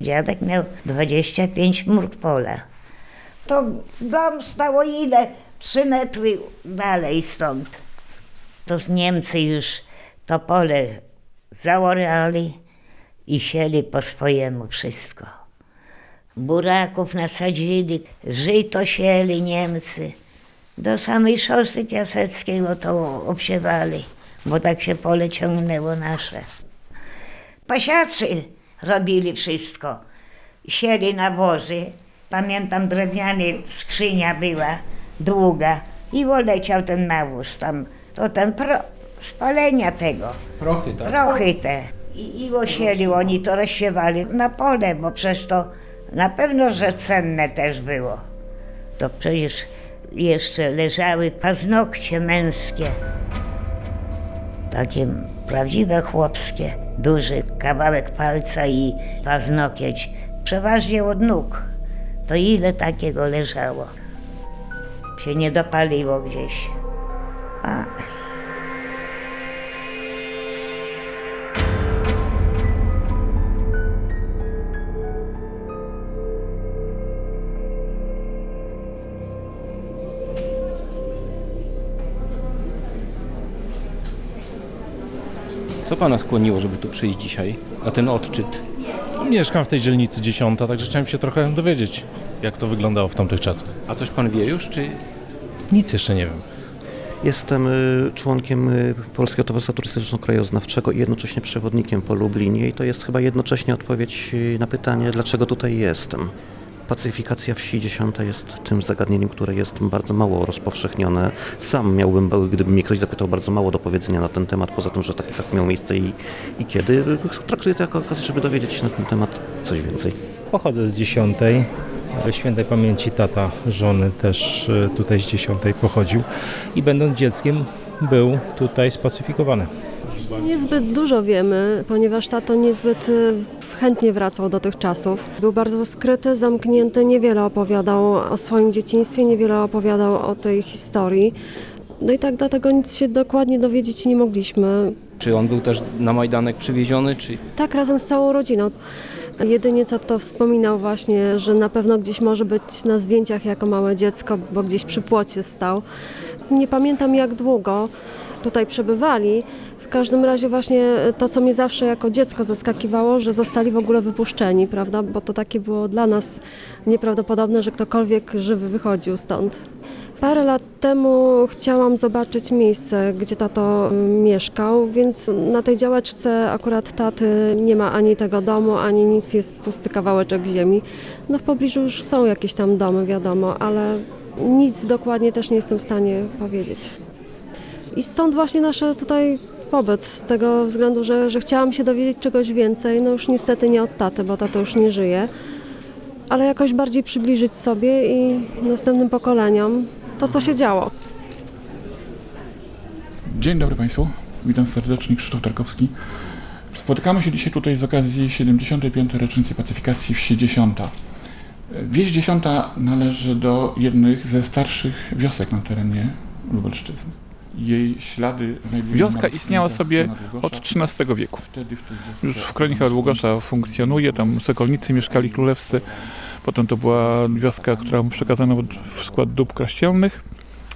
Dziadek miał 25 murk pola. To dom stało ile? Trzy metry dalej stąd. To z Niemcy już to pole zaorali i sieli po swojemu wszystko. Buraków nasadzili, żyto sieli Niemcy. Do samej szosy piaseckiej to obsiewali, bo tak się pole ciągnęło nasze. Pasiacy robili wszystko. Sieli nawozy. Pamiętam, drewniany skrzynia była, długa i oleciał ten nawóz tam. To ten pro, spalenia tego, Prochy, tak? prochy te. I, I osieli, oni to rozsiewali na pole, bo przecież to na pewno, że cenne też było. To przecież jeszcze leżały paznokcie męskie. Takie prawdziwe chłopskie. Duży kawałek palca i paznokieć. Przeważnie od nóg. To ile takiego leżało? Się nie dopaliło gdzieś. A. Co pana skłoniło, żeby tu przyjść dzisiaj na ten odczyt? Mieszkam w tej dzielnicy 10, także chciałem się trochę dowiedzieć, jak to wyglądało w tamtych czasach. A coś pan wie już, czy Nic jeszcze nie wiem. Jestem y, członkiem y, Polskiego Towarzystwa Turystyczno-Krajoznawczego i jednocześnie przewodnikiem po Lublinie i to jest chyba jednocześnie odpowiedź y, na pytanie, dlaczego tutaj jestem. Pacyfikacja wsi dziesiąta jest tym zagadnieniem, które jest bardzo mało rozpowszechnione. Sam miałbym, gdyby mnie ktoś zapytał, bardzo mało do powiedzenia na ten temat, poza tym, że taki fakt miał miejsce i, i kiedy. Traktuję to jako okazję, żeby dowiedzieć się na ten temat coś więcej. Pochodzę z dziesiątej. Świętej pamięci tata żony też e, tutaj z dziesiątej pochodził i będąc dzieckiem był tutaj spacyfikowany. Niezbyt dużo wiemy, ponieważ tato niezbyt y, chętnie wracał do tych czasów. Był bardzo skryty, zamknięty, niewiele opowiadał o swoim dzieciństwie, niewiele opowiadał o tej historii. No i tak dlatego nic się dokładnie dowiedzieć nie mogliśmy. czy on był też na Majdanek przywieziony, czy Tak razem z całą rodziną. Jedynie co to wspominał właśnie, że na pewno gdzieś może być na zdjęciach jako małe dziecko, bo gdzieś przy płocie stał. Nie pamiętam jak długo tutaj przebywali. W każdym razie właśnie to, co mnie zawsze jako dziecko zaskakiwało, że zostali w ogóle wypuszczeni, prawda? Bo to takie było dla nas nieprawdopodobne, że ktokolwiek żywy wychodził stąd. Parę lat temu chciałam zobaczyć miejsce, gdzie tato y, mieszkał, więc na tej działeczce akurat taty nie ma ani tego domu, ani nic, jest pusty kawałeczek ziemi. No w pobliżu już są jakieś tam domy, wiadomo, ale nic dokładnie też nie jestem w stanie powiedzieć. I stąd właśnie nasze tutaj pobyt, z tego względu, że, że chciałam się dowiedzieć czegoś więcej, no już niestety nie od taty, bo tato już nie żyje, ale jakoś bardziej przybliżyć sobie i następnym pokoleniom to, co się działo. Dzień dobry Państwu, witam serdecznie, Krzysztof Tarkowski. Spotykamy się dzisiaj tutaj z okazji 75. rocznicy pacyfikacji wsi Dziesiąta. Wieś Dziesiąta należy do jednych ze starszych wiosek na terenie Lubelszczyzny. Jej ślady Wioska istniała sobie od XIII wieku. Już w kronikach Długosza funkcjonuje, tam sokolnicy mieszkali królewscy. Potem to była wioska, która przekazano w skład dóbr kościelnych.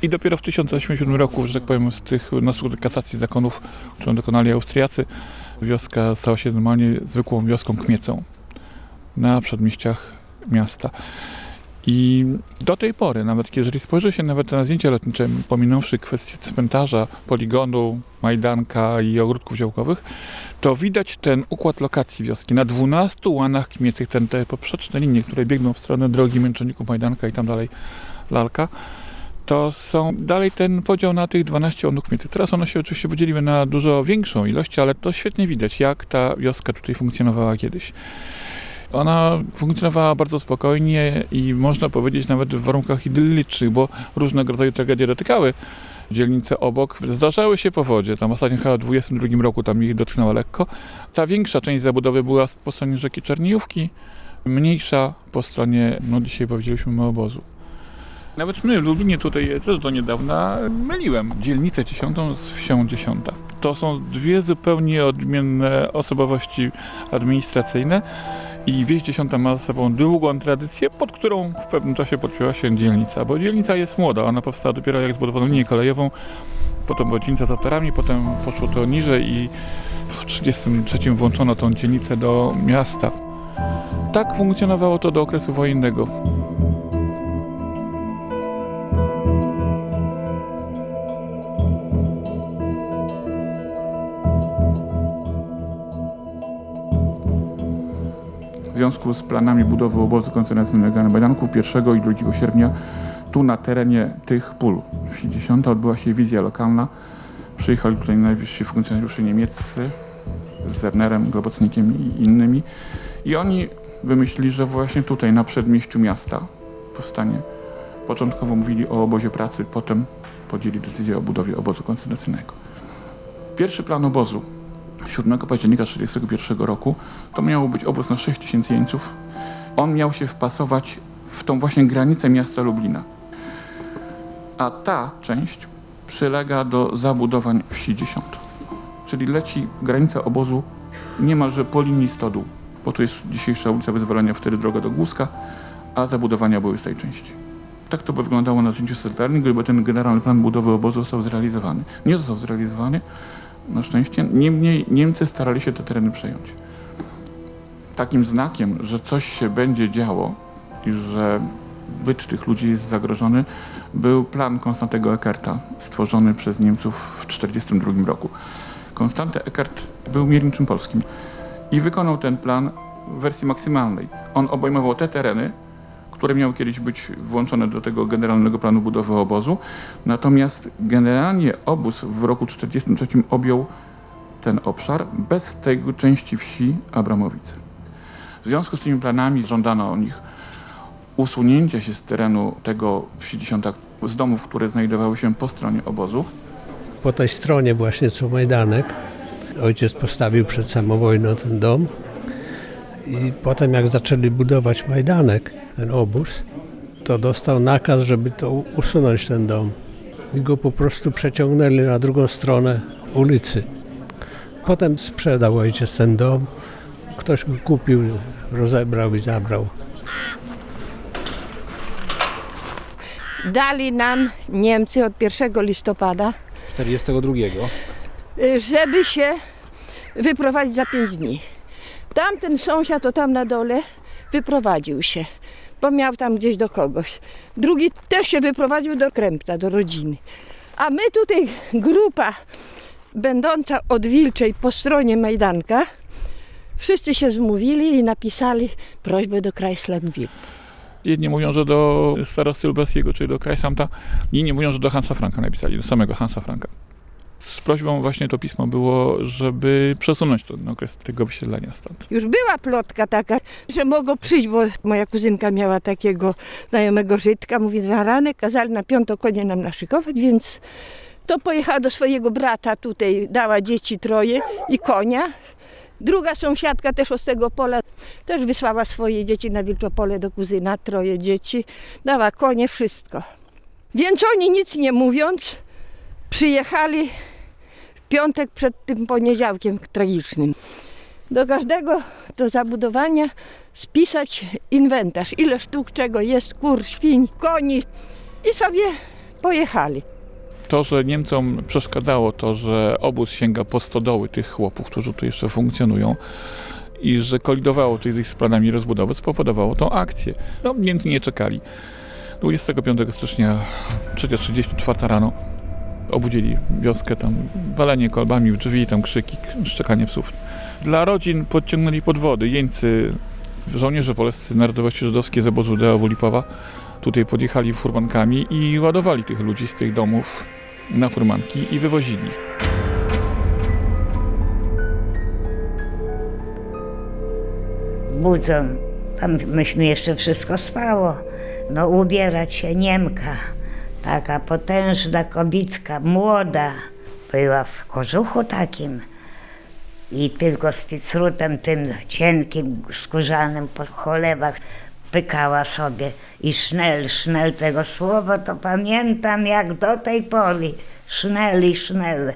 I dopiero w 1087 roku, że tak powiem, z tych na skutek kasacji zakonów, którą dokonali Austriacy, wioska stała się normalnie zwykłą wioską kmiecą na przedmieściach miasta. I do tej pory, nawet jeżeli spojrzy się nawet na zdjęcia lotnicze, pominąwszy kwestię cmentarza, poligonu, majdanka i ogródków działkowych, to widać ten układ lokacji wioski. Na 12 łanach kmiecych, ten, te poprzeczne linie, które biegną w stronę drogi Męczenników, Majdanka i tam dalej Lalka, to są dalej ten podział na tych 12 łanów kmiecych. Teraz one się oczywiście podzieliły na dużo większą ilość, ale to świetnie widać, jak ta wioska tutaj funkcjonowała kiedyś. Ona funkcjonowała bardzo spokojnie i można powiedzieć nawet w warunkach idyllicznych, bo różnego rodzaju tragedie dotykały dzielnice obok. Zdarzały się powodzie, tam ostatnio chyba w 22 roku tam ich dotknęła lekko. Ta większa część zabudowy była po stronie rzeki Czerniejówki, mniejsza po stronie, no dzisiaj powiedzieliśmy, obozu. Nawet my w Lublinie tutaj też do niedawna myliłem dzielnicę dziesiątą z wsią dziesiąta. To są dwie zupełnie odmienne osobowości administracyjne I wieś dziesiąta ma za sobą długą tradycję, pod którą w pewnym czasie podpięła się dzielnica, bo dzielnica jest młoda, ona powstała dopiero jak zbudowano linię kolejową, potem była dzielnica za torami, potem poszło to niżej i w 1933 włączono tą dzielnicę do miasta. Tak funkcjonowało to do okresu wojennego. Związku z planami budowy obozu koncentracyjnego na Majdanku 1 i 2 sierpnia tu na terenie tych pól wsi 10 odbyła się wizja lokalna. Przyjechali tutaj najwyżsi funkcjonariusze niemieccy z Zernerem, Globocnikiem i innymi. I oni wymyślili, że właśnie tutaj na przedmieściu miasta powstanie. Początkowo mówili o obozie pracy, potem podjęli decyzję o budowie obozu koncentracyjnego. Pierwszy plan obozu 7 października 1941 roku to miał być obóz na 6 tysięcy jeńców. On miał się wpasować w tą właśnie granicę miasta Lublina. A ta część przylega do zabudowań wsi 10. Czyli leci granica obozu niemalże po linii stodół, bo tu jest dzisiejsza ulica Wyzwolenia, wtedy droga do Głuska, a zabudowania były z tej części. Tak to by wyglądało na zdjęciu satelitarnym, gdyby ten generalny plan budowy obozu został zrealizowany. Nie został zrealizowany, na szczęście. Niemniej Niemcy starali się te tereny przejąć. Takim znakiem, że coś się będzie działo i że byt tych ludzi jest zagrożony, był plan Konstantego Eckerta, stworzony przez Niemców w 1942 roku. Konstanty Eckert był mierniczym polskim i wykonał ten plan w wersji maksymalnej. On obejmował te tereny, które miały kiedyś być włączone do tego generalnego planu budowy obozu. Natomiast generalnie obóz w roku 1943 objął ten obszar bez tej części wsi Abramowice. W związku z tymi planami żądano o nich usunięcia się z terenu tego wsi dziesiąta, z domów, które znajdowały się po stronie obozu. Po tej stronie właśnie co Majdanek. Ojciec postawił przed samą wojną ten dom. I potem jak zaczęli budować Majdanek, ten obóz, to dostał nakaz, żeby to usunąć ten dom. I go po prostu przeciągnęli na drugą stronę ulicy. Potem sprzedał ojciec ten dom. Ktoś go kupił, rozebrał i zabrał. Dali nam Niemcy od 1 listopada, 42. y, żeby się wyprowadzić za 5 dni. Tamten sąsiad, to tam na dole, wyprowadził się, bo miał tam gdzieś do kogoś. Drugi też się wyprowadził do Krępca, do rodziny. A my tutaj, grupa będąca od Wilczej po stronie Majdanka, wszyscy się zmówili i napisali prośbę do Kreislandwil. Jedni mówią, że do starosty Lubelskiego, czyli do Krajsamta, inni mówią, że do Hansa Franka napisali, do samego Hansa Franka. Z prośbą właśnie to pismo było, żeby przesunąć ten okres tego wysiedlenia stąd. Już była plotka taka, że mogą przyjść, bo moja kuzynka miała takiego znajomego Żydka. Mówi, na ranek kazali na piąto konie nam naszykować, więc to pojechała do swojego brata tutaj, dała dzieci troje i konia. Druga sąsiadka też z tego pola też wysłała swoje dzieci na Wilczopole do kuzyna, troje dzieci. Dała konie, wszystko. Więc oni nic nie mówiąc, przyjechali w piątek przed tym poniedziałkiem tragicznym. Do każdego do zabudowania spisać inwentarz, ile sztuk czego jest, kur, świń, koni i sobie pojechali. To, że Niemcom przeszkadzało to, że obóz sięga po stodoły tych chłopów, którzy tu jeszcze funkcjonują i że kolidowało to z ich planami rozbudowy, spowodowało tą akcję. No, Niemcy nie czekali. 25 stycznia 3.34 rano obudzili wioskę, tam walenie kolbami w drzwi, tam krzyki, szczekanie psów. Dla rodzin podciągnęli podwody. Jeńcy, żołnierze polscy narodowości żydowskiej z obozu Deawu Lipowa tutaj podjechali furmankami i ładowali tych ludzi z tych domów na furmanki i wywozili ich. budzą. Tam myśmy jeszcze wszystko spało. No ubierać się Niemka, taka potężna kobitka, młoda, była w kożuchu takim i tylko z picrutem tym cienkim, skórzanym po cholewach pykała sobie i sznel, sznel tego słowa to pamiętam jak do tej pory. Sznel i sznel.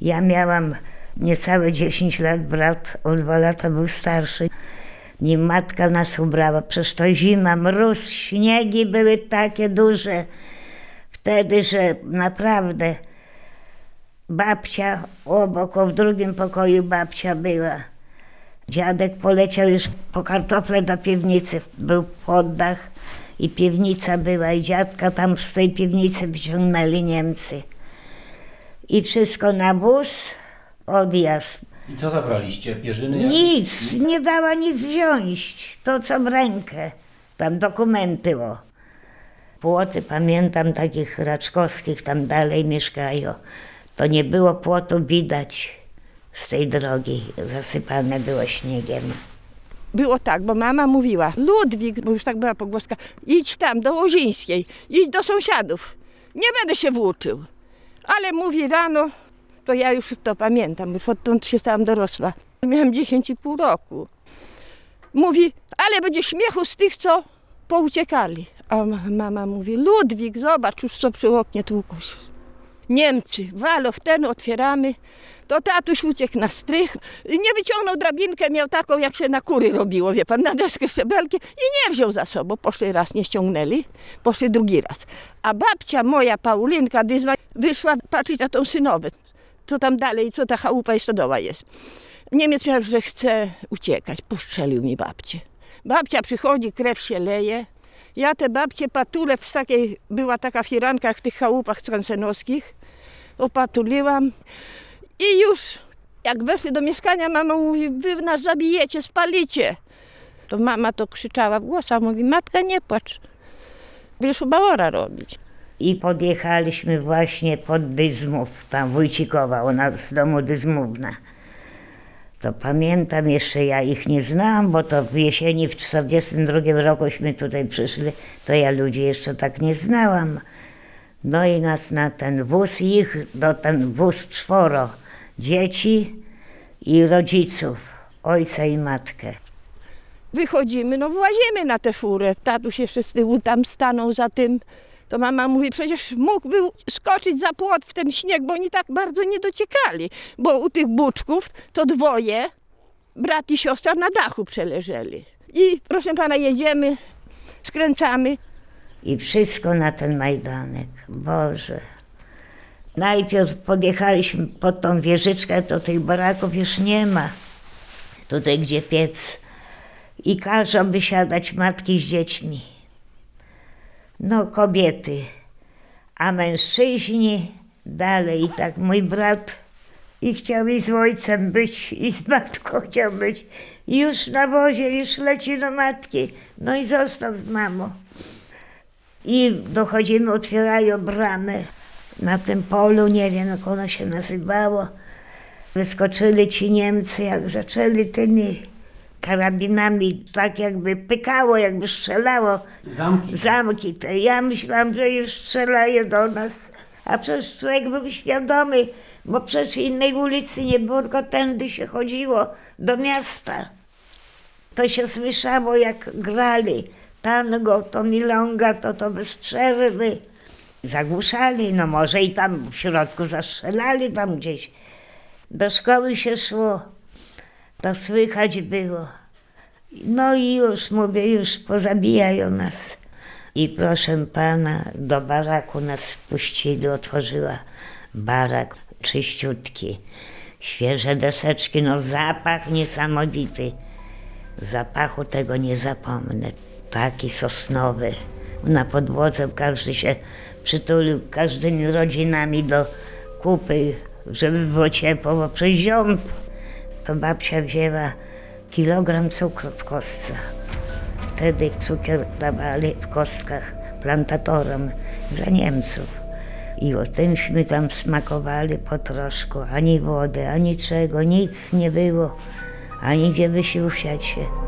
Ja miałam niecałe 10 lat, brat o dwa lata był starszy. nim matka nas ubrała. Przecież to zima, mróz, śniegi były takie duże wtedy, że naprawdę babcia obok, w drugim pokoju babcia była. Dziadek poleciał już po kartofle do piwnicy, był poddach i piwnica była i dziadka tam z tej piwnicy wyciągnęli Niemcy. I wszystko na wóz, odjazd. I co zabraliście? Pierzyny? jakieś? Nic, nie dała nic wziąć. To co w rękę. Tam dokumenty o. Płoty, pamiętam takich raczkowskich, tam dalej mieszkają. To nie było płotu widać z tej drogi. Zasypane było śniegiem. Było tak, bo mama mówiła, Ludwik, bo już tak była pogłoska, idź tam do Łozińskiej, idź do sąsiadów. Nie będę się włóczył. Ale mówi rano, to ja już to pamiętam, już odtąd się stałam dorosła. Miałam 10,5 roku. Mówi, ale będzie śmiechu z tych, co pouciekali. A ma- mama mówi, Ludwik, zobacz już co przy oknie tłuką się. Niemcy, walo w ten, otwieramy. To tatuś uciekł na strych nie wyciągnął drabinkę, miał taką, jak się na kury robiło, wie pan, na deskę szczebelki i nie wziął za sobą. Poszli raz, nie ściągnęli, poszli drugi raz. A babcia moja, Paulinka Dyzma, wyszła patrzeć na tą synowę, co tam dalej, co ta chałupa i stodoła jest. Niemiec miał, że chce uciekać, postrzelił mi babcię. Babcia przychodzi, krew się leje. Ja te babcie patule w takiej, była taka firanka w tych chałupach skansenowskich, opatuliłam i już jak weszli do mieszkania, mama mówi, wy nas zabijecie, spalicie. To mama to krzyczała w głos, a mówi, matka nie płacz, wiesz, bałora robić. I podjechaliśmy właśnie pod Dyzmów, tam Wójcikowa, ona z domu Dyzmówna. To pamiętam jeszcze, ja ich nie znałam, bo to w jesieni w 42 rokuśmy tutaj przyszli, to ja ludzi jeszcze tak nie znałam. No i nas na ten wóz, ich do ten wóz czworo, dzieci i rodziców, ojca i matkę. Wychodzimy, no włazimy na tę furę. Tatuś jeszcze z tyłu tam stanął za tym. To mama mówi, przecież mógłby skoczyć za płot w ten śnieg, bo oni tak bardzo nie dociekali. Bo u tych buczków to dwoje, brat i siostra na dachu przeleżeli. I proszę pana, jedziemy, skręcamy. I wszystko na ten Majdanek. Boże. Najpierw podjechaliśmy pod tą wieżyczkę, to tych baraków już nie ma. Tutaj, gdzie piec. I każą wysiadać matki z dziećmi. No, kobiety. A mężczyźni dalej. Tak mój brat i chciał i z ojcem być, i z matką chciał być. I już na wozie, już leci do matki. No i został z mamą. I dochodzimy, otwierają bramę na tym polu, nie wiem jak ono się nazywało. Wyskoczyli ci Niemcy, jak zaczęli tymi karabinami, tak jakby pykało, jakby strzelało. Zamki. Zamki te. Ja myślałam, że już strzelają do nas. A przecież człowiek był świadomy, bo przecież innej ulicy nie było, tylko tędy się chodziło do miasta. To się słyszało, jak grali tango, to milonga, to to bez przerwy. Zagłuszali, no może i tam w środku zastrzelali tam gdzieś. Do szkoły się szło, to słychać było. No i już, mówię, już pozabijają nas. I proszę pana, do baraku nas wpuścili, otworzyła barak czyściutki. Świeże deseczki, no zapach niesamowity. Zapachu tego nie zapomnę. Taki sosnowy. Na podłodze każdy się przytulił, każdymi rodzinami do kupy, żeby było ciepło, bo przez ziąb to babcia wzięła kilogram cukru w kostce. Wtedy cukier dawali w kostkach plantatorom dla Niemców. I o tymśmy tam smakowali po troszku. Ani wody, ani czego, nic nie było. Ani gdzie wysiusiać się.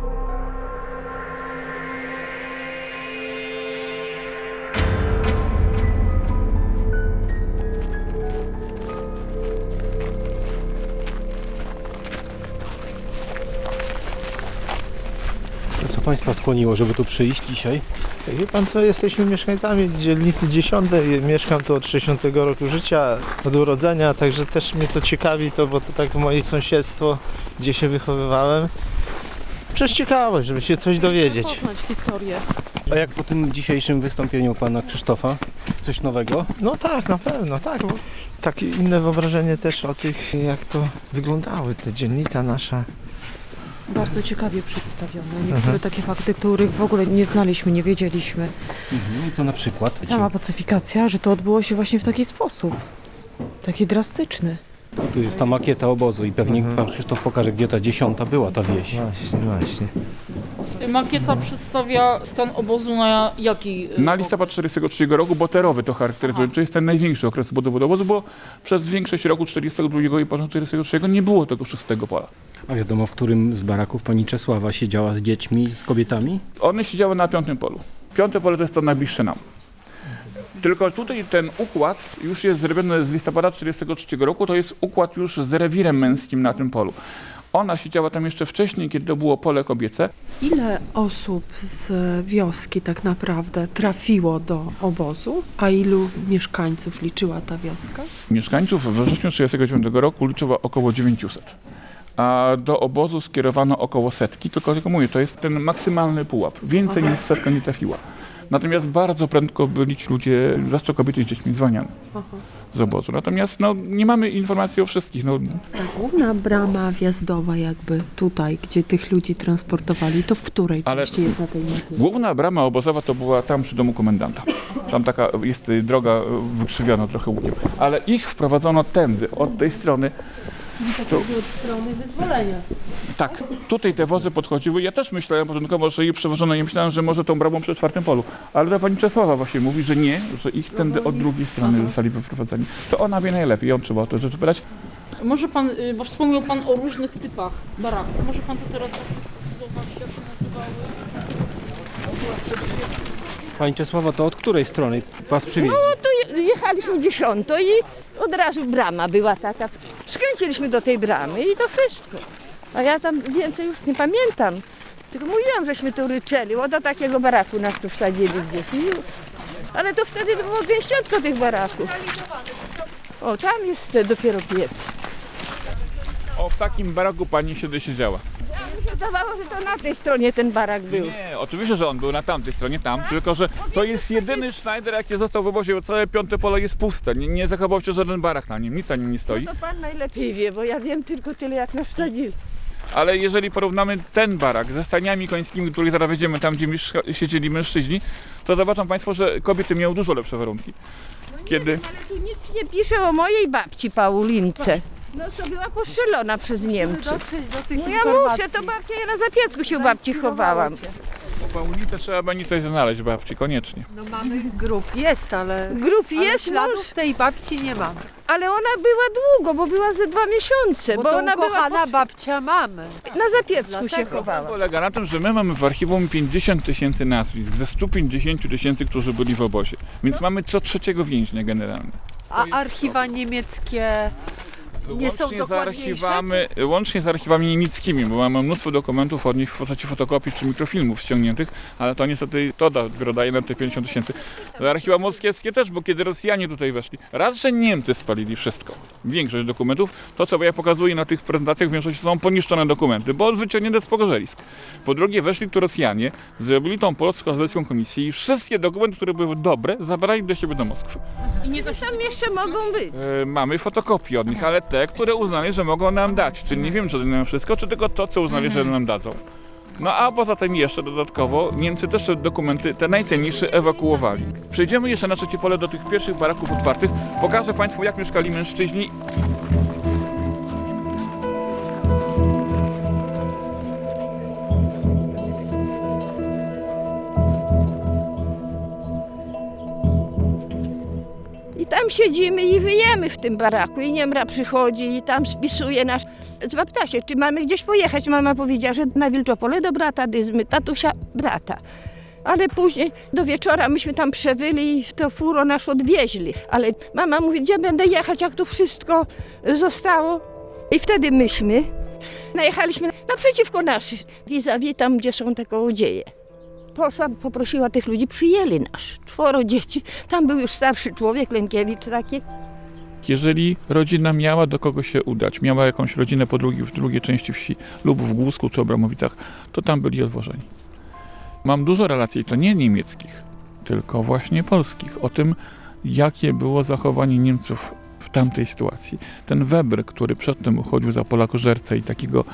Państwa skłoniło, żeby tu przyjść dzisiaj? Wie pan co, jesteśmy mieszkańcami dzielnicy 10. Mieszkam tu od 60 roku życia, od urodzenia, także też mnie to ciekawi, to, bo to tak moje sąsiedztwo, gdzie się wychowywałem. Przez ciekawość, żeby się coś dowiedzieć. Poznać historię. A jak po tym dzisiejszym wystąpieniu pana Krzysztofa? Coś nowego? No tak, na pewno, tak. Bo takie inne wyobrażenie też o tych, jak to wyglądały, te dzielnica nasza. Bardzo ciekawie przedstawione. Niektóre Mhm. takie fakty, których w ogóle nie znaliśmy, nie wiedzieliśmy. Mhm. I co na przykład? Sama pacyfikacja, że to odbyło się właśnie w taki sposób. Taki drastyczny. O, tu jest ta makieta obozu i pewnie Mhm. pan Krzysztof pokaże, gdzie ta dziesiąta była, ta wieś. Właśnie, właśnie. Makieta przedstawia stan obozu na jaki? y, Na listopad 1943 roku Boterowy to charakteryzuje, to jest ten największy okres budowy obozu, bo przez większość roku 1942 i początek 1943 nie było tego szóstego pola. A wiadomo, w którym z baraków pani Czesława siedziała z dziećmi, z kobietami? One siedziały na piątym polu. Piąte pole to jest to najbliższe nam. Tylko tutaj ten układ już jest zrobiony z listopada 1943 roku, to jest układ już z rewirem męskim na tym polu. Ona siedziała tam jeszcze wcześniej, kiedy to było pole kobiece. Ile osób z wioski tak naprawdę trafiło do obozu, a ilu mieszkańców liczyła ta wioska? Mieszkańców we wrześniu 1939 roku liczyła około 900. A do obozu skierowano około setki, tylko tylko mówię, to jest ten maksymalny pułap. Więcej niż setka nie trafiła. Natomiast bardzo prędko byli ci ludzie, zwłaszcza kobiety z dziećmi, zwalniane z obozu. Natomiast no, nie mamy informacji o wszystkich. No, Ta główna brama wjazdowa jakby tutaj, gdzie tych ludzi transportowali, to w której Ale- części jest na tej mapie? Główna brama obozowa to była tam przy domu komendanta. Tam taka jest droga y, wykrzywiona trochę łukiem. Ale ich wprowadzono tędy, od tej strony. To, Od strony wyzwolenia. tak, tutaj te wozy podchodziły. Ja też myślałem początkowo, że je przewożono i myślałem, że może tą bramą przy czwartym polu. Ale ta pani Czesława właśnie mówi, że nie, że ich tędy od drugiej strony zostali wyprowadzeni. To ona wie najlepiej, ją trzeba o to rzeczy pytać. Może pan, y, bo wspomniał pan o różnych typach baraków. Może pan to teraz właśnie sprecyzować, jak się nazywały? Pani Czesława, to od której strony was przywieźli? No to je- jechaliśmy dziesiąto i od razu brama była taka. Skręciliśmy do tej bramy i to wszystko. A ja tam więcej już nie pamiętam. Tylko mówiłam, żeśmy tu ryczeli, o do takiego baraku nas tu wsadzili gdzieś. I. Ale to wtedy to było gęściotko tych baraków. O, tam jest dopiero piec. O, w takim baraku pani się siedziała. Mi się Wydawało, że to na tej stronie ten barak był. Nie, oczywiście, że on był na tamtej stronie, tam, tylko że to jest jedyny Schneider, jaki został w obozie, bo całe piąte pole jest puste. Nie, nie zachował się żaden barak na nim, nic na nim nie stoi. To pan najlepiej wie, bo ja wiem tylko tyle, jak nas wsadzili. Ale jeżeli porównamy ten barak ze staniami końskimi, które zaraz wejdziemy tam, gdzie mieszka- siedzieli mężczyźni, to zobaczą Państwo, że kobiety miały dużo lepsze warunki. Kiedy... Ale tu nic nie pisze o mojej babci Paulince. No co była postrzelona przez Niemców. Dotrzeć do tych No ja muszę, to babcia, ja na zapiecku się u babci chowałam. O Paulinie trzeba będzie coś znaleźć babci, koniecznie. No mamy grup, jest, ale, Grup ale jest, śladów mąż, tej babci nie mamy. ale ona była długo, bo była ze dwa miesiące, Bo, bo, to ona była ukochana babcia mamy. na zapiecku się Dlatego. chowała. Polega na tym, że my mamy w archiwum 50 tysięcy nazwisk ze 150 tysięcy, którzy byli w obozie. Więc mamy co trzeciego więźnia generalnie. A archiwa niemieckie nie są Łącznie z, archiwami, łącznie z archiwami niemieckimi, bo mamy mnóstwo dokumentów od nich w postaci fotokopii czy mikrofilmów ściągniętych, ale to niestety to da, dopiero daje nam te 50 tysięcy. Archiwa moskiewskie też, bo kiedy Rosjanie tutaj weszli, raz, że Niemcy spalili wszystko, większość dokumentów, to co ja pokazuję na tych prezentacjach w większości są poniszczone dokumenty, bo wyciągnięte z pogorzelisk. Po drugie weszli tu Rosjanie, zrobili tą polsko-azowską komisję i wszystkie dokumenty, które były dobre, zabrali do siebie do Moskwy. I nie się Tam jeszcze mogą być. E, mamy fotokopie od nich, ale te, które uznali, że mogą nam dać. Czyli nie wiem, czy nam wszystko, czy tylko to, co uznali, że nam dadzą. No a poza tym jeszcze dodatkowo Niemcy też te dokumenty, te najcenniejsze, ewakuowali. Przejdziemy jeszcze na trzecie pole do tych pierwszych baraków otwartych. Pokażę Państwu, jak mieszkali mężczyźni. Tam siedzimy i wyjemy w tym baraku. I Niemra przychodzi i tam spisuje nasz... Zapyta się, czy mamy gdzieś pojechać. Mama powiedziała, że na Wilczopole do brata Dyzmy, tatusia brata. Ale później do wieczora myśmy tam przewyli i to furo nasz odwieźli. Ale mama mówi, gdzie będę jechać, jak tu wszystko zostało. I wtedy myśmy najechaliśmy naprzeciwko naszych, vis-a-vis tam, gdzie są te kołodzieje. Poszła, poprosiła tych ludzi, przyjęli nas. Czworo dzieci. Tam był już starszy człowiek, Lękiewicz taki. Jeżeli rodzina miała do kogo się udać, miała jakąś rodzinę po drugiej, w drugiej części wsi lub w Głusku czy Obramowicach, to tam byli odwożeni. Mam dużo relacji, i to nie niemieckich, tylko właśnie polskich, o tym, jakie było zachowanie Niemców w tamtej sytuacji. Ten Weber, który przedtem uchodził za Polakożercę i takiego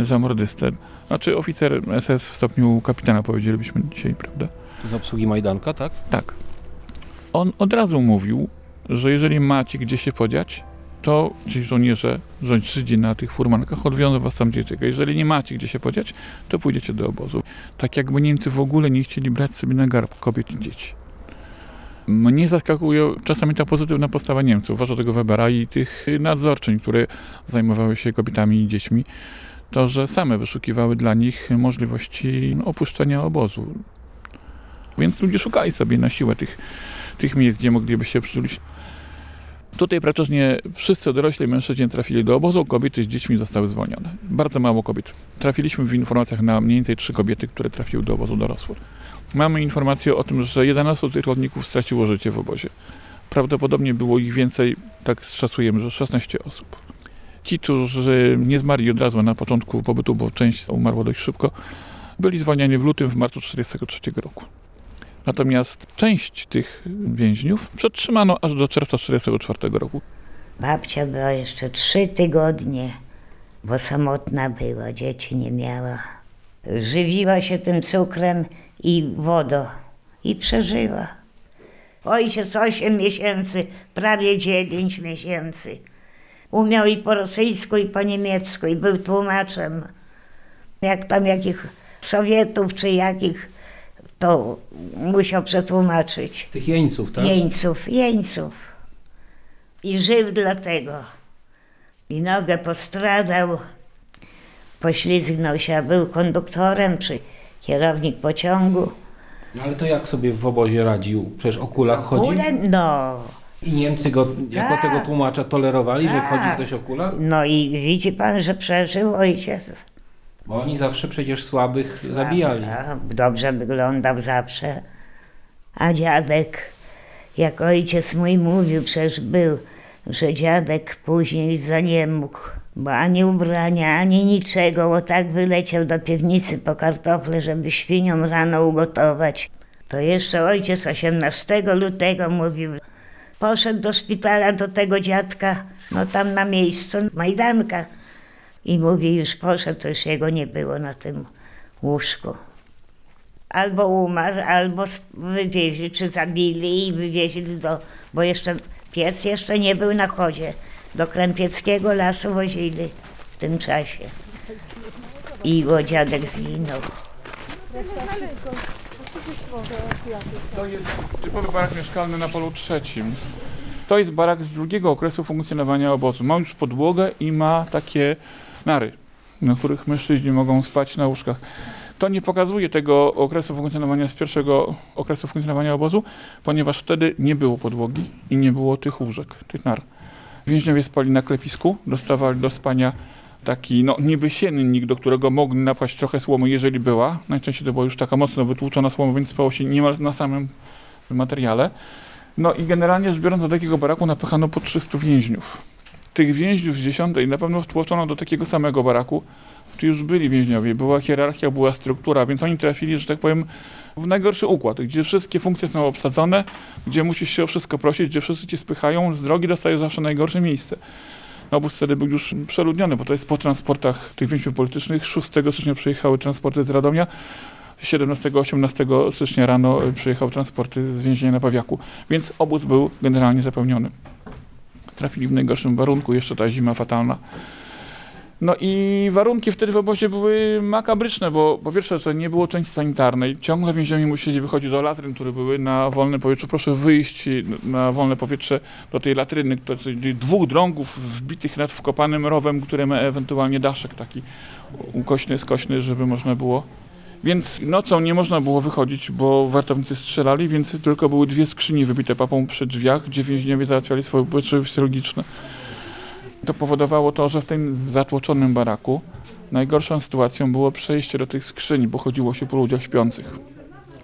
zamordystę, znaczy oficer SS w stopniu kapitana, powiedzielibyśmy dzisiaj, prawda? Z obsługi Majdanka, tak? Tak. On od razu mówił, że jeżeli macie gdzie się podziać, to ci żołnierze, Żydzi na tych furmankach odwiozą was tam gdzie czeka. Jeżeli nie macie gdzie się podziać, to pójdziecie do obozu. Tak jakby Niemcy w ogóle nie chcieli brać sobie na garb kobiet i dzieci. Mnie zaskakuje czasami ta pozytywna postawa Niemców, zwłaszcza tego Webera i tych nadzorczyń, które zajmowały się kobietami i dziećmi, to, że same wyszukiwały dla nich możliwości no, opuszczenia obozu. Więc ludzie szukali sobie na siłę tych, tych miejsc, gdzie mogliby się przytulić. Tutaj praktycznie wszyscy dorośli mężczyźni trafili do obozu, kobiety z dziećmi zostały zwolnione. Bardzo mało kobiet. Trafiliśmy w informacjach na mniej więcej trzy kobiety, które trafiły do obozu dorosłych. Mamy informację o tym, że 11 tych rodników straciło życie w obozie. Prawdopodobnie było ich więcej, tak szacujemy, że 16 osób. Ci, którzy nie zmarli od razu na początku pobytu, bo część umarła dość szybko, byli zwalniani w lutym, w marcu 1943 roku. Natomiast część tych więźniów przetrzymano aż do czerwca 1944 roku. Babcia była jeszcze trzy tygodnie, bo samotna była, dzieci nie miała. Żywiła się tym cukrem i wodą i przeżyła. Ojciec 8 miesięcy, prawie 9 miesięcy. Umiał i po rosyjsku, i po niemiecku, i był tłumaczem. Jak tam jakich Sowietów, czy jakich, to musiał przetłumaczyć. Tych jeńców, tak? Jeńców, jeńców. I żył dlatego. I nogę postradał, poślizgnął się, a był konduktorem, czy kierownik pociągu. Ale to jak sobie w obozie radził? Przecież o kulach chodzi? Kule, no, I Niemcy go jako Tak. tego tłumacza tolerowali, że Tak. chodzi ktoś o kulach? no i widzi pan, że przeżył ojciec. Bo oni zawsze przecież słabych zabijali. A, Dobrze wyglądał zawsze. A dziadek, jak ojciec mój mówił, przecież był, że dziadek później za nie mógł, bo ani ubrania, ani niczego, bo tak wyleciał do piwnicy po kartofle, żeby świniom rano ugotować. To jeszcze ojciec 18 lutego mówił, poszedł do szpitala do tego dziadka, no tam na miejscu, Majdanka. I mówi, już poszedł, to już jego nie było na tym łóżku. Albo umarł, albo wywieźli, czy zabili i wywieźli do, bo jeszcze piec jeszcze nie był na chodzie. Do Krępieckiego lasu wozili w tym czasie. I jego dziadek zginął. To jest typowy barak mieszkalny na polu trzecim. To jest barak z drugiego okresu funkcjonowania obozu. Ma już podłogę i ma takie nary, na których mężczyźni mogą spać na łóżkach. To nie pokazuje tego okresu funkcjonowania z pierwszego okresu funkcjonowania obozu, ponieważ wtedy nie było podłogi i nie było tych łóżek, tych nar. Więźniowie spali na klepisku, dostawali do spania taki no, niby siennik, do którego mogli napaść trochę słomy, jeżeli była. Najczęściej to była już taka mocno wytłuczona słoma, więc spało się niemal na samym materiale. No i generalnie rzecz biorąc, do takiego baraku napychano po 300 więźniów. Tych więźniów z dziesiątej na pewno wtłoczono do takiego samego baraku, gdzie już byli więźniowie, była hierarchia, była struktura, więc oni trafili, że tak powiem, w najgorszy układ, gdzie wszystkie funkcje są obsadzone, gdzie musisz się o wszystko prosić, gdzie wszyscy cię spychają, z drogi dostajesz zawsze najgorsze miejsce. Obóz wtedy był już przeludniony, bo to jest po transportach tych więźniów politycznych. 6 stycznia przyjechały transporty z Radomia, 17-18 stycznia rano przyjechały transporty z więzienia na Pawiaku, więc obóz był generalnie zapełniony. Trafili w najgorszym warunku, jeszcze ta zima fatalna. No i warunki wtedy w obozie były makabryczne, bo po pierwsze, że nie było części sanitarnej. Ciągle więźniowie musieli wychodzić do latryn, które były na wolnym powietrzu. Proszę wyjść na wolne powietrze do tej latryny, czyli dwóch drągów wbitych nad wkopanym rowem, które ma ewentualnie daszek taki ukośny, skośny, żeby można było więc nocą nie można było wychodzić, bo wartownicy strzelali, więc tylko były dwie skrzynie wybite papą przy drzwiach, gdzie więźniowie załatwiali swoje potrzeby fizjologiczne. To powodowało to, że w tym zatłoczonym baraku najgorszą sytuacją było przejście do tych skrzyni, bo chodziło się po ludziach śpiących.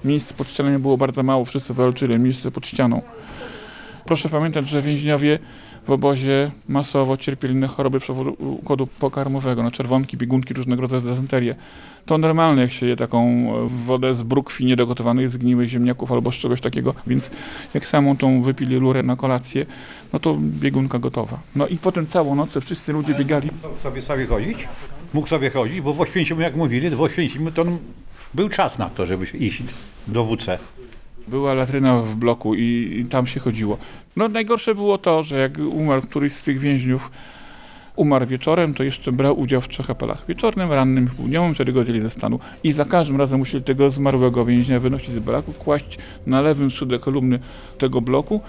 Miejsc pod ścianami było bardzo mało, wszyscy walczyli, miejsce pod ścianą. Proszę pamiętać, że więźniowie w obozie masowo cierpieli na choroby przewodu układu pokarmowego, na czerwonki, biegunki, różnego rodzaju dysenterię. To normalne, jak się je taką e, wodę z brukwi niedogotowanej, zgniłych ziemniaków albo z czegoś takiego, więc jak samą tą wypili lurę na kolację, no to biegunka gotowa. No i potem całą noc wszyscy ludzie biegali. Mógł sobie sobie chodzić, mógł sobie chodzić, bo w Oświęcimiu, jak mówili, w Oświęcimiu to był czas na to, żeby iść do WC. Była latryna w bloku i, i tam się chodziło. No najgorsze było to, że jak umarł któryś z tych więźniów, umarł wieczorem, to jeszcze brał udział w trzech apelach. Wieczornym, rannym, południowym, czego oddzieli ze stanu. I za każdym razem musieli tego zmarłego więźnia wynosić z baraku, kłaść na lewym skrzydle kolumny tego bloku,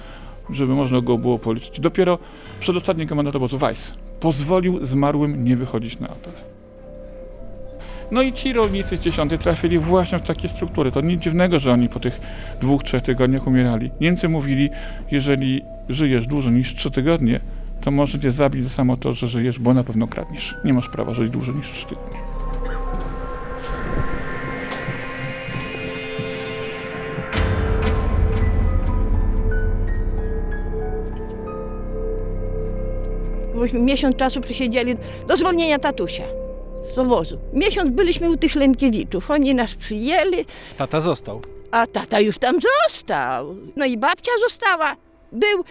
żeby można go było policzyć. Dopiero przedostatni komendant obozu Weiss pozwolił zmarłym nie wychodzić na apel. No i ci rolnicy z 10 trafili właśnie w takie struktury. To nic dziwnego, że oni po tych dwóch, trzech tygodniach umierali. Niemcy mówili, jeżeli żyjesz dłużej niż trzy tygodnie, to może cię zabić za samo to, że żyjesz, bo na pewno kradniesz. Nie masz prawa żyć dłużej niż trzy tygodnie. Bośmy miesiąc czasu przesiedzieli do zwolnienia tatusia z powozu. Miesiąc byliśmy u tych Lenkiewiczów. Oni nas przyjęli, Tata został. a tata już tam został. No i babcia została. Był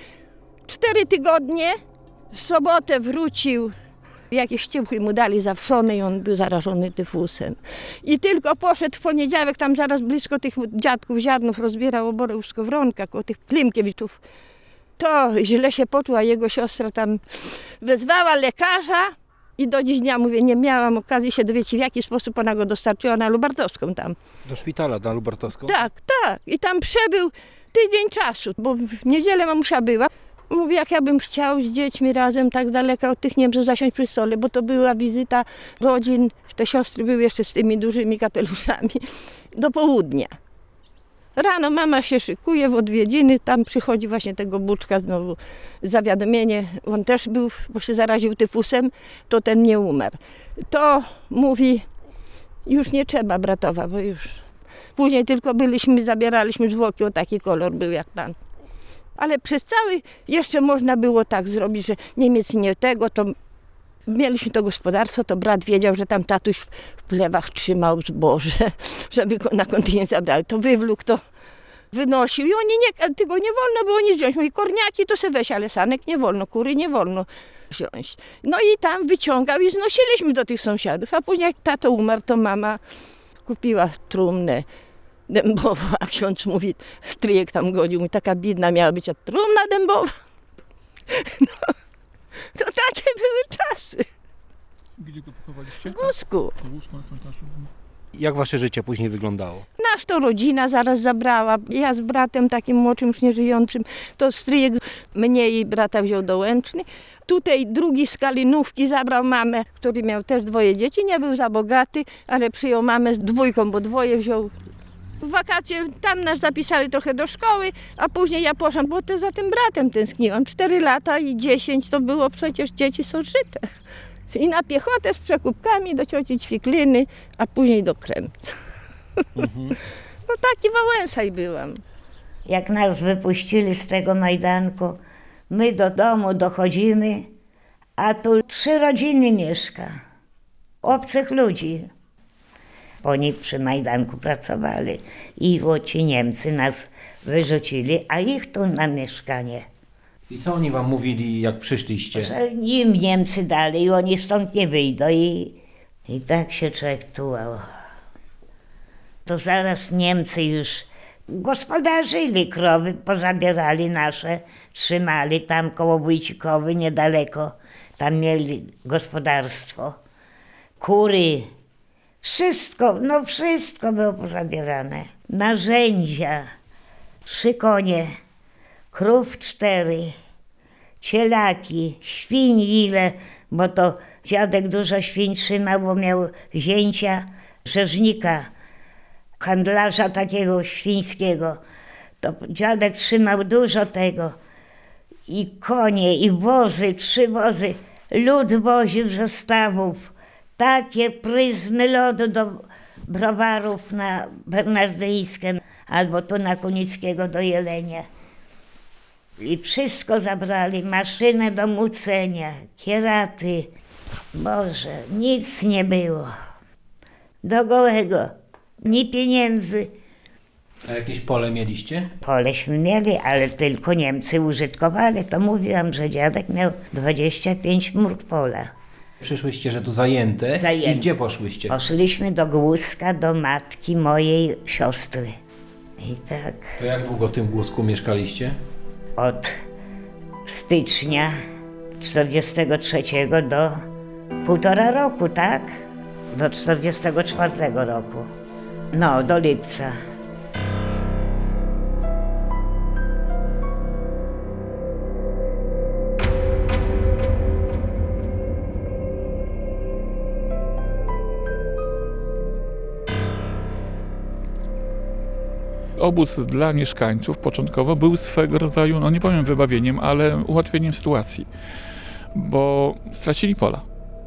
cztery tygodnie. W sobotę wrócił. Jakieś ściepły mu dali zawszone i on był zarażony tyfusem. I tylko poszedł w poniedziałek, tam zaraz blisko tych dziadków ziarnów rozbierał oborę u Skowronka, koło tych Klimkiewiczów. To źle się poczuł, a jego siostra tam wezwała lekarza i do dziś dnia, mówię, nie miałam okazji się dowiedzieć, w jaki sposób ona go dostarczyła na Lubartowską tam. Do szpitala, na Lubartowską? Tak, tak. I tam przebył tydzień czasu, bo w niedzielę mamusia była. Mówię, jak ja bym chciał z dziećmi razem tak daleko od tych Niemców zasiąść przy stole, bo to była wizyta rodzin, te siostry były jeszcze z tymi dużymi kapeluszami, do południa. Rano mama się szykuje w odwiedziny, tam przychodzi właśnie tego buczka znowu zawiadomienie. On też był, bo się zaraził tyfusem, to ten nie umarł. To mówi, już nie trzeba bratowa, bo już. Później tylko byliśmy, zabieraliśmy zwłoki, o taki kolor był jak pan. Ale przez cały jeszcze można było tak zrobić, że Niemiec nie tego, to mieliśmy to gospodarstwo, to brat wiedział, że tam tatuś w- plewach trzymał zboże, żeby go na kontynent zabrali. To wywlókł, to wynosił i oni nie, tego nie wolno było nic wziąć. Mówi, korniaki to se weź, ale sanek nie wolno, kury nie wolno wziąć. No i tam wyciągał i znosiliśmy do tych sąsiadów, a później jak tato umarł, to mama kupiła trumnę dębową, a ksiądz mówi, stryjek tam godził, mówi, taka biedna miała być, a trumna dębowa. No, to takie były czasy. Gdzie go pochowaliście? W Gusku. W Gusku na cmentarzu. Jak wasze życie później wyglądało? Nasz to rodzina zaraz zabrała. Ja z bratem takim młodszym, już nieżyjącym, to stryjek mnie i brata wziął do Łęczny. Tutaj drugi z Kalinówki zabrał mamę, który miał też dwoje dzieci. Nie był za bogaty, ale przyjął mamę z dwójką, bo dwoje wziął. W wakacje tam nas zapisali trochę do szkoły, a później ja poszłam, bo to za tym bratem tęskniłam. Cztery lata i dziesięć to było przecież dzieci są żyte. I na piechotę z przekupkami do cioci Ćwikliny, a później do Kremca. No taki Wałęsaj byłam. Jak nas wypuścili z tego Majdanku, my do domu dochodzimy, a tu trzy rodziny mieszka. Obcych ludzi. Oni przy Majdanku pracowali i ci Niemcy nas wyrzucili, a ich tu na mieszkanie. I co oni wam mówili, jak przyszliście? Że im Niemcy dali i oni stąd nie wyjdą i, i tak się człowiek tułał. To zaraz Niemcy już gospodarzyli krowy, pozabierali nasze, trzymali tam koło Wójcikowy niedaleko. Tam mieli gospodarstwo. Kury, wszystko, no wszystko było pozabierane. Narzędzia, trzy konie, krów cztery, cielaki, świń ile, bo to dziadek dużo świń trzymał, bo miał zięcia, rzeżnika, handlarza takiego świńskiego. To dziadek trzymał dużo tego. I konie, i wozy, trzy wozy. Lód woził ze stawów. Takie pryzmy lodu do browarów na Bernardyńskie albo tu na Kunickiego do Jelenia. I wszystko zabrali, maszynę do mucenia, kieraty. Boże, nic nie było. Do gołego, ni pieniędzy. A jakieś pole mieliście? Poleśmy mieli, ale tylko Niemcy użytkowali. To mówiłam, że dziadek miał 25 murk pola. Przyszłyście, że tu zajęte. Zajęte. I gdzie poszłyście? Poszliśmy do Głuska, do matki mojej siostry. I tak To jak długo w tym Głusku mieszkaliście? od stycznia 43 do półtora roku, tak? Do 44 roku. No, do lipca. Obóz dla mieszkańców początkowo był swego rodzaju, no nie powiem wybawieniem, ale ułatwieniem sytuacji, bo stracili pola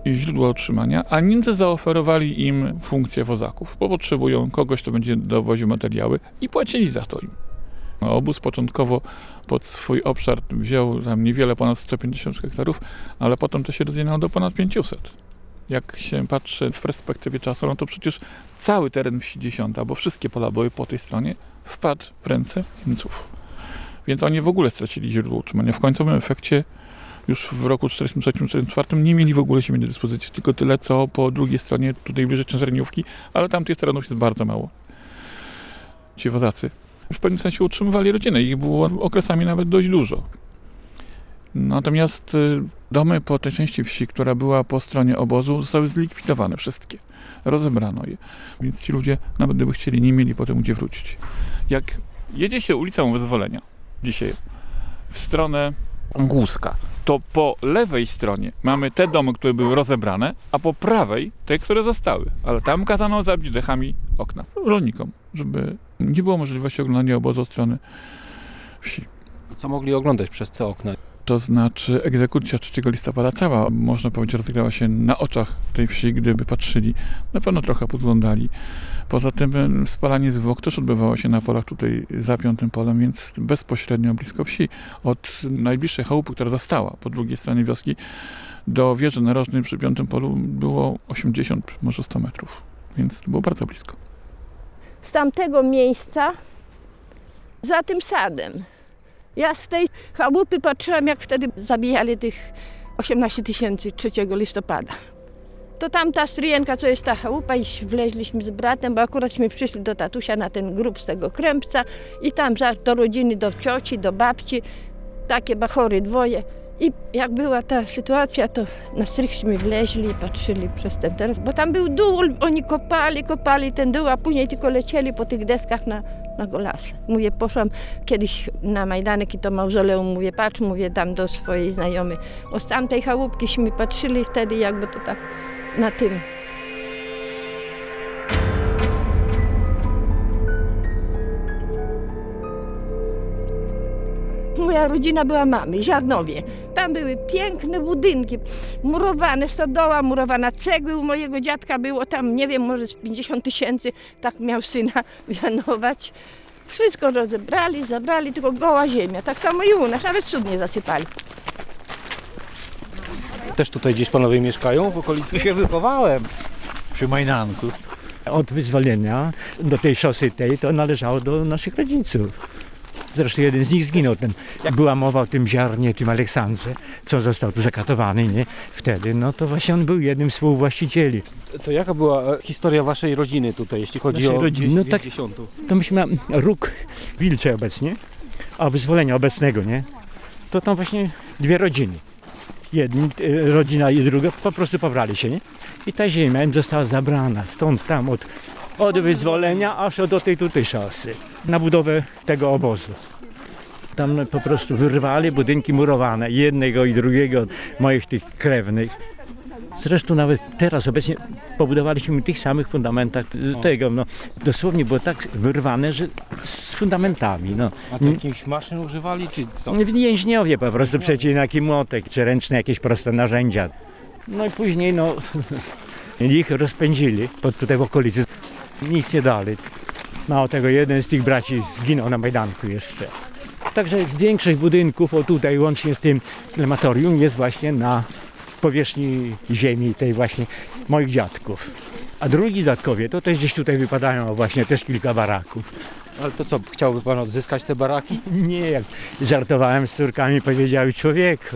i źródło utrzymania, a Niemcy zaoferowali im funkcję wozaków, bo potrzebują kogoś, kto będzie dowoził materiały i płacili za to im. No, Obóz początkowo pod swój obszar wziął tam niewiele ponad 150 hektarów, ale potem to się rozwinęło do ponad 500. Jak się patrzy w perspektywie czasu, no to przecież cały teren wsi Dziesiąta, bo wszystkie pola były po tej stronie, wpadł w ręce Niemców. Więc oni w ogóle stracili źródło utrzymania. W końcowym efekcie już w roku 1943-1944 nie mieli w ogóle ziemi do dyspozycji, tylko tyle, co po drugiej stronie, tutaj bliżej Czężerniówki, ale tam tych terenów jest bardzo mało. Ci wozacy w pewnym sensie utrzymywali rodzinę. Ich było okresami nawet dość dużo. Natomiast y, domy po tej części wsi, która była po stronie obozu, zostały zlikwidowane wszystkie. Rozebrano je. Więc ci ludzie, nawet gdyby chcieli, nie mieli potem gdzie wrócić. Jak jedzie się ulicą Wyzwolenia dzisiaj w stronę Głuska, to po lewej stronie mamy te domy, które były rozebrane, a po prawej te, które zostały. Ale tam kazano zabić dechami okna rolnikom, żeby nie było możliwości oglądania obozu od strony wsi. Co mogli oglądać przez te okna? To znaczy egzekucja 3 listopada cała, można powiedzieć, rozegrała się na oczach tej wsi, gdyby patrzyli. Na pewno trochę podglądali. Poza tym spalanie zwłok też odbywało się na polach tutaj za piątym polem, więc bezpośrednio blisko wsi. Od najbliższej chałupy, która została po drugiej stronie wioski, do wieży narożnej przy piątym polu było 80, może 100 metrów, więc było bardzo blisko. z tamtego miejsca za tym sadem. Ja z tej chałupy patrzyłam, jak wtedy zabijali tych 18 tysięcy 3 listopada. To tam ta stryjenka, co jest ta chałupa i wleźliśmy z bratem, bo akuraćśmy przyszli do tatusia na ten grób z tego krępca i tam do rodziny, do cioci, do babci, takie bachory dwoje. I jak była ta sytuacja, to na strychśmy wleźli i patrzyli przez ten teraz, bo tam był dół, oni kopali, kopali ten dół, a później tylko lecieli po tych deskach na, na golasy. Mówię, poszłam kiedyś na Majdanek i to mauzoleum, mówię, patrz, mówię tam do swojej znajomej. O z tamtej chałupkiśmy patrzyli wtedy jakby to tak na tym. Moja rodzina była mamy, Ziarnowie. Tam były piękne budynki, murowane stodoła, murowana cegły. U mojego dziadka było tam, nie wiem, może z 50 tysięcy, tak miał syna wianować. Wszystko rozebrali, zabrali, tylko goła ziemia. Tak samo i u nas, nawet cud nie zasypali. Też tutaj gdzieś panowie mieszkają w okolicy? Się wychowałem przy Majdanku. Od wyzwolenia do tej szosy tej to należało do naszych rodziców. Zresztą jeden z nich zginął. Ten, jak była mowa o tym ziarnie, tym Aleksandrze, co został tu zakatowany, nie? Wtedy, no to właśnie on był jednym z współwłaścicieli. To jaka była e, historia waszej rodziny tutaj, jeśli chodzi Naszej o rodziny? No tak. To myśmy róg wilczy obecnie, a wyzwolenia obecnego, nie? To tam właśnie dwie rodziny. Jedni, e, rodzina i druga po prostu pobrali się, nie? I ta ziemia im została zabrana stąd tam od, od wyzwolenia aż do tej tutaj szosy na budowę tego obozu. Tam po prostu wyrwali budynki murowane jednego i drugiego moich tych krewnych. Zresztą nawet teraz obecnie pobudowaliśmy tych samych fundamentach y, tego, no dosłownie było tak wyrwane, że z fundamentami, no. A to jakichś maszyn używali, czy co? Więźniowie po prostu przecinaki młotek, czy ręczne jakieś proste narzędzia. No i później no ich rozpędzili pod tutaj w okolicy. Nic nie dali. Mało tego, jeden z tych braci zginął na Majdanku jeszcze. Także większość budynków, o tutaj łącznie z tym krematorium, jest właśnie na powierzchni ziemi tej właśnie moich dziadków. A drugi dziadkowie to też gdzieś tutaj wypadają, właśnie też kilka baraków. Ale to co, chciałby pan odzyskać te baraki? Nie, jak żartowałem z córkami, powiedziały człowieku,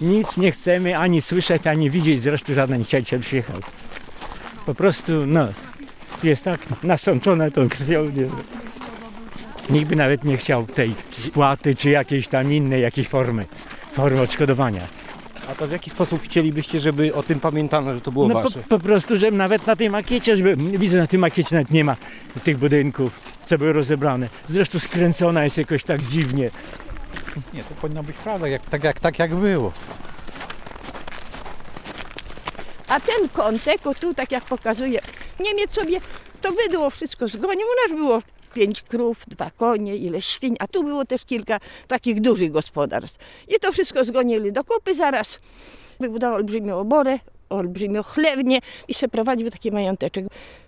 nic nie chcemy ani słyszeć, ani widzieć, zresztą żaden cieciel przyjechał. Po prostu, no, jest tak nasączone tą krwią, nie Nikt by nawet nie chciał tej spłaty, czy jakiejś tam innej, jakiejś formy, formy odszkodowania. A to w jaki sposób chcielibyście, żeby o tym pamiętano, że to było No po, wasze? po prostu, że nawet na tej makiecie, żeby, widzę na tej makiecie nawet nie ma tych budynków, co były rozebrane. Zresztą skręcona jest jakoś tak dziwnie. Nie, to powinno być prawda, jak, tak, jak, tak jak było. A ten kątek, o tu tak jak pokazuje, Niemiec sobie to wydło wszystko zgonił. U nas było pięć krów, dwa konie, ile świń, a tu było też kilka takich dużych gospodarstw. I to wszystko zgonili do kupy zaraz. Wybudował olbrzymią oborę, olbrzymią chlewnię i się prowadził taki mająteczek.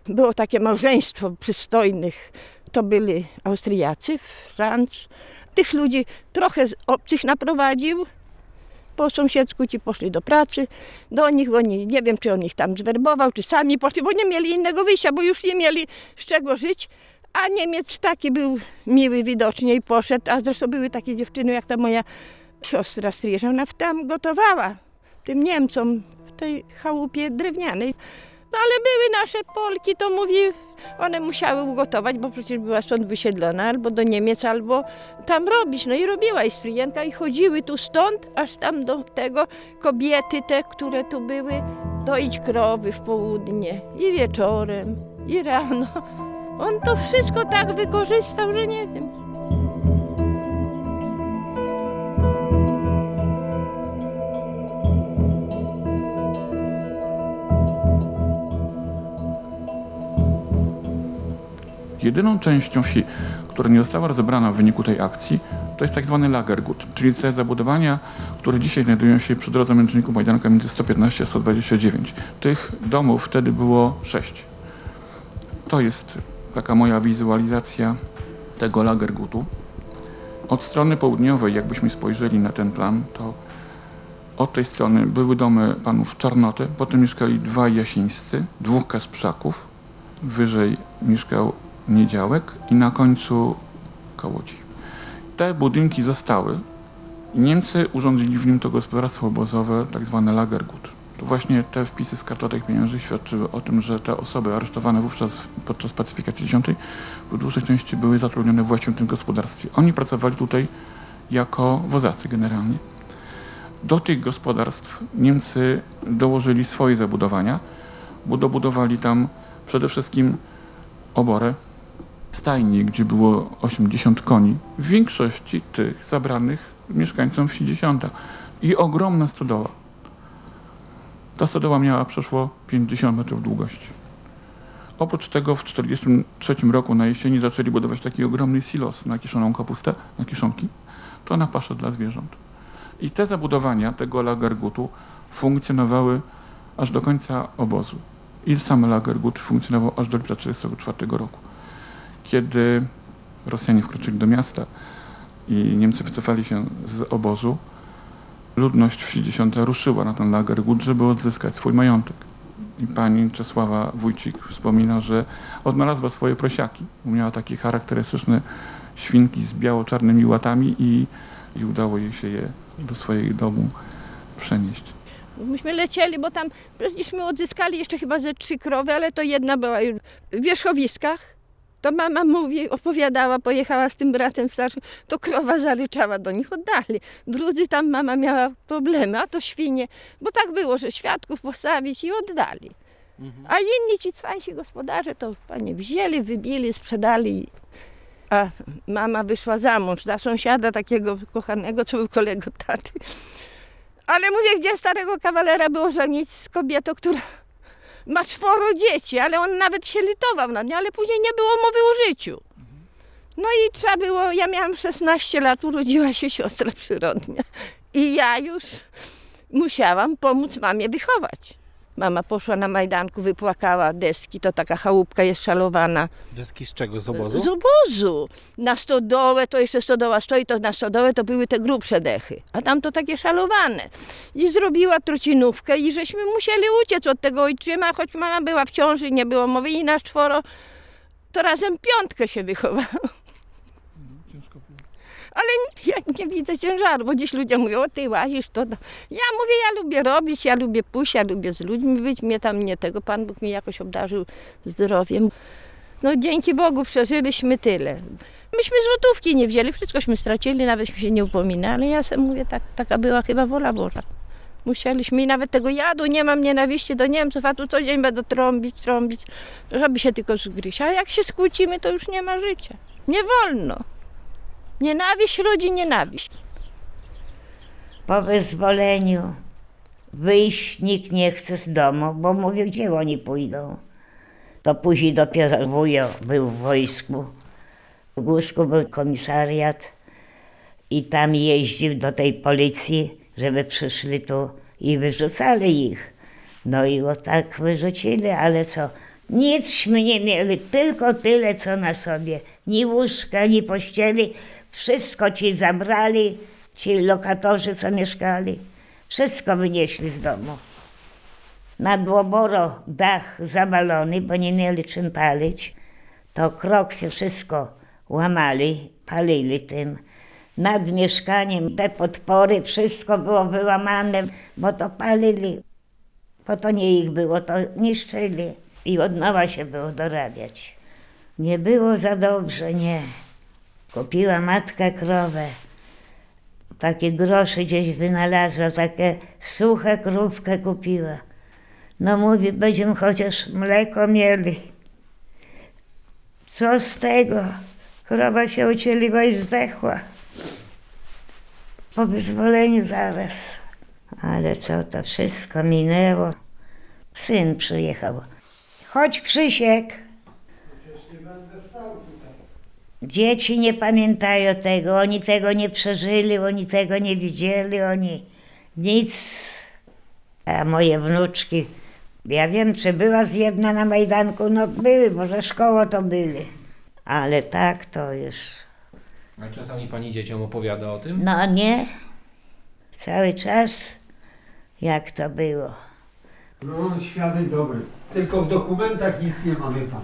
Było takie małżeństwo przystojnych. To byli Austriacy, Franc. Tych ludzi trochę obcych naprowadził, po sąsiedzku ci poszli do pracy, do nich, oni, nie wiem, czy on ich tam zwerbował, czy sami poszli, bo nie mieli innego wyjścia, bo już nie mieli z czego żyć. A Niemiec taki był miły widocznie i poszedł, a zresztą były takie dziewczyny, jak ta moja siostra stryża, ona tam gotowała tym Niemcom w tej chałupie drewnianej. No ale były nasze Polki, to mówi, one musiały ugotować, bo przecież była stąd wysiedlona albo do Niemiec, albo tam robić. No i robiła i i chodziły tu stąd, aż tam do tego kobiety te, które tu były, doić krowy w południe i wieczorem, i rano. On to wszystko tak wykorzystał, że nie wiem. Jedyną częścią wsi, która nie została rozebrana w wyniku tej akcji, to jest tak zwany Lagergut, czyli te zabudowania, które dzisiaj znajdują się przy drodze męczników Majdanka między 115 a 129. Tych domów wtedy było sześć. To jest taka moja wizualizacja tego Lagergutu. Od strony południowej, jakbyśmy spojrzeli na ten plan, to od tej strony były domy panów Czarnoty, potem mieszkali dwaj jasińscy, dwóch kasprzaków, wyżej mieszkał Niedziałek i na końcu Kołodzi. Te budynki zostały i Niemcy urządzili w nim to gospodarstwo obozowe, tak zwane Lagergut. To właśnie te wpisy z kartotek pienięży świadczyły o tym, że te osoby aresztowane wówczas podczas pacyfikacji 10 w dużej części były zatrudnione właśnie w tym gospodarstwie. Oni pracowali tutaj jako wozacy generalnie. Do tych gospodarstw Niemcy dołożyli swoje zabudowania, bo dobudowali tam przede wszystkim oborę, stajni, gdzie było 80 koni, w większości tych zabranych mieszkańcom wsi 10 i ogromna stodoła. Ta stodoła miała przeszło 50 metrów długości. Oprócz tego w 1943 roku na jesieni zaczęli budować taki ogromny silos na kiszoną kapustę, na kiszonki. To na paszę dla zwierząt. I te zabudowania tego lagergutu funkcjonowały aż do końca obozu. I sam lagergut funkcjonował aż do lipca 1944 roku. Kiedy Rosjanie wkroczyli do miasta i Niemcy wycofali się z obozu, ludność wsi 10 ruszyła na ten lagergut, żeby odzyskać swój majątek. I pani Czesława Wójcik wspomina, że odnalazła swoje prosiaki. Miała takie charakterystyczne świnki z biało-czarnymi łatami i, i udało jej się je do swojego domu przenieść. Myśmy lecieli, bo tam przecieżśmy odzyskali jeszcze chyba ze trzy krowy, ale to jedna była już w wierzchowiskach. To mama mówi, opowiadała, pojechała z tym bratem starszym, to krowa zaryczała, do nich oddali. Drudzy tam mama miała problemy, a to świnie, bo tak było, że świadków postawić i oddali. A inni ci cwańsi gospodarze to panie wzięli, wybili, sprzedali. A mama wyszła za mąż dla sąsiada takiego kochanego, co był kolegą taty. Ale mówię, gdzie starego kawalera było żenić z kobietą, która ma czworo dzieci, ale on nawet się litował na nie, ale później nie było mowy o życiu. No i trzeba było, ja miałam 16 lat, urodziła się siostra przyrodnia i ja już musiałam pomóc mamie wychować. Mama poszła na Majdanku, wypłakała deski, to taka chałupka jest szalowana. Deski z czego? Z obozu? Z obozu. Na stodołę, to jeszcze stodoła stoi, to na stodołę to były te grubsze dechy, a tam to takie szalowane. I zrobiła trocinówkę i żeśmy musieli uciec od tego ojczyma, choć mama była w ciąży, nie było mowy i nasz czworo, to razem piątkę się wychowało. Ale ja nie widzę ciężaru, bo dziś ludzie mówią, o ty łazisz to. to. Ja mówię, ja lubię robić, ja lubię pójść, ja lubię z ludźmi być, mnie tam nie tego, Pan Bóg mnie jakoś obdarzył zdrowiem. No dzięki Bogu przeżyliśmy tyle. Myśmy złotówki nie wzięli, wszystkośmy stracili, nawetśmy się nie upominali, ja sobie mówię, tak, taka była chyba wola Boża. Musieliśmy i nawet tego jadu, nie mam nienawiści do Niemców, a tu co dzień będę trąbić, trąbić, żeby się tylko zgryźć. A jak się skłócimy, to już nie ma życia. Nie wolno. Nienawiść rodzi nienawiść. Po wyzwoleniu wyjść nikt nie chce z domu, bo mówię, gdzie oni pójdą. To później dopiero wujo był w wojsku. W Głusku był komisariat i tam jeździł do tej policji, żeby przyszli tu i wyrzucali ich. No i o tak wyrzucili, ale co? Nicśmy nie mieli, tylko tyle, co na sobie. Ni łóżka, ni pościeli. Wszystko ci zabrali, ci lokatorzy, co mieszkali. Wszystko wynieśli z domu. Na Dłoboro dach zawalony, bo nie mieli czym palić. To krok się wszystko łamali, palili tym. Nad mieszkaniem te podpory, wszystko było wyłamane, bo to palili. Bo to nie ich było, to niszczyli. I od nowa się było dorabiać. Nie było za dobrze, nie. Kupiła matka krowę. Takie grosze gdzieś wynalazła, takie suche krówkę kupiła. No mówi, będziemy chociaż mleko mieli. Co z tego? Krowa się ucieliła i zdechła. Po wyzwoleniu zaraz. Ale co to wszystko minęło. Syn przyjechał. Chodź Krzysiek. Dzieci nie pamiętają tego, oni tego nie przeżyli, oni tego nie widzieli, oni nic. A moje wnuczki, ja wiem, czy była z jedna na Majdanku, no były, bo ze szkoły to byli. Ale tak to już. A czasami pani dzieciom opowiada o tym? No nie, cały czas jak to było. No, świadek dobry. Tylko w dokumentach nic nie mamy pan.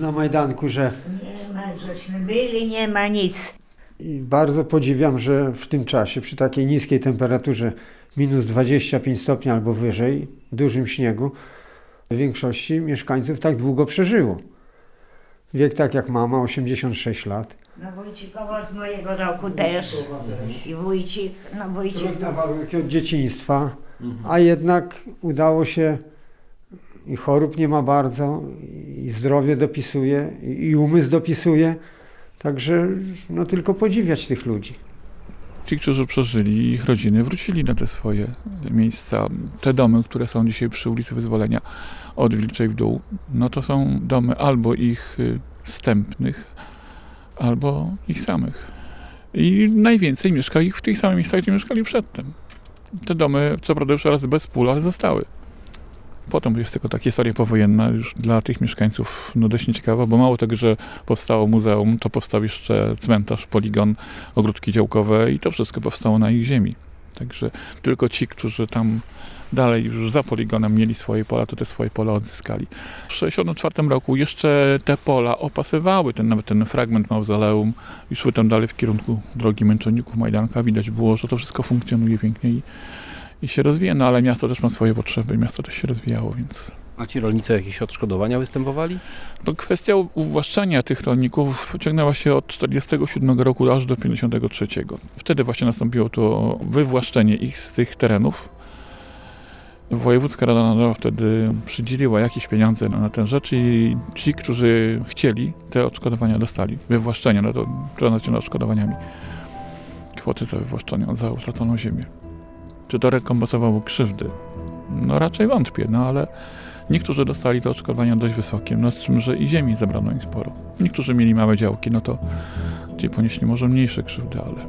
Na Majdanku, że Nie ma, żeśmy byli, nie ma nic. i bardzo podziwiam, że w tym czasie, przy takiej niskiej temperaturze, minus 25 stopni albo wyżej, dużym śniegu, większości mieszkańców tak długo przeżyło. Wiek tak jak mama, 86 lat. No Wójcikowo z mojego roku też. I wójcik, no wójcik Trudne warunki od dzieciństwa, a jednak udało się i chorób nie ma bardzo, i zdrowie dopisuje, i umysł dopisuje. Także no tylko podziwiać tych ludzi. Ci, którzy przeżyli, ich rodziny wrócili na te swoje miejsca. Te domy, które są dzisiaj przy ulicy Wyzwolenia od Wilczej w dół, no to są domy albo ich y, zstępnych, albo ich samych. I najwięcej mieszka ich w tych samych miejscach, gdzie mieszkali przedtem. Te domy, co prawda już raz bez pól, ale zostały. Potem jest tylko taka historia powojenna już dla tych mieszkańców no dość nieciekawa, bo mało tego, że powstało muzeum, to powstał jeszcze cmentarz, poligon, ogródki działkowe i to wszystko powstało na ich ziemi. Także tylko ci, którzy tam dalej już za poligonem mieli swoje pola, to te swoje pola odzyskali. W 1964 roku jeszcze te pola opasywały ten, nawet ten fragment mauzoleum i szły tam dalej w kierunku drogi Męczenników, Majdanka. Widać było, że to wszystko funkcjonuje pięknie i się rozwija, no ale miasto też ma swoje potrzeby, miasto też się rozwijało, więc A ci rolnicy jakieś odszkodowania występowali? no, kwestia uwłaszczania tych rolników ciągnęła się od 1947 roku aż do 1953. Wtedy właśnie nastąpiło to wywłaszczenie ich z tych terenów. Wojewódzka Rada Narodowa wtedy przydzieliła jakieś pieniądze na, tę rzecz i ci, którzy chcieli, te odszkodowania dostali. Wywłaszczenia, no to nazywa odszkodowaniami. Kwoty za wywłaszczenie, za utraconą ziemię. Czy to rekompensowało krzywdy? No raczej wątpię, no ale Niektórzy dostali te odszkodowania dość wysokie, no z czym, że i ziemi zabrano im sporo. Niektórzy mieli małe działki, no to ci ponieśli może mniejsze krzywdy, ale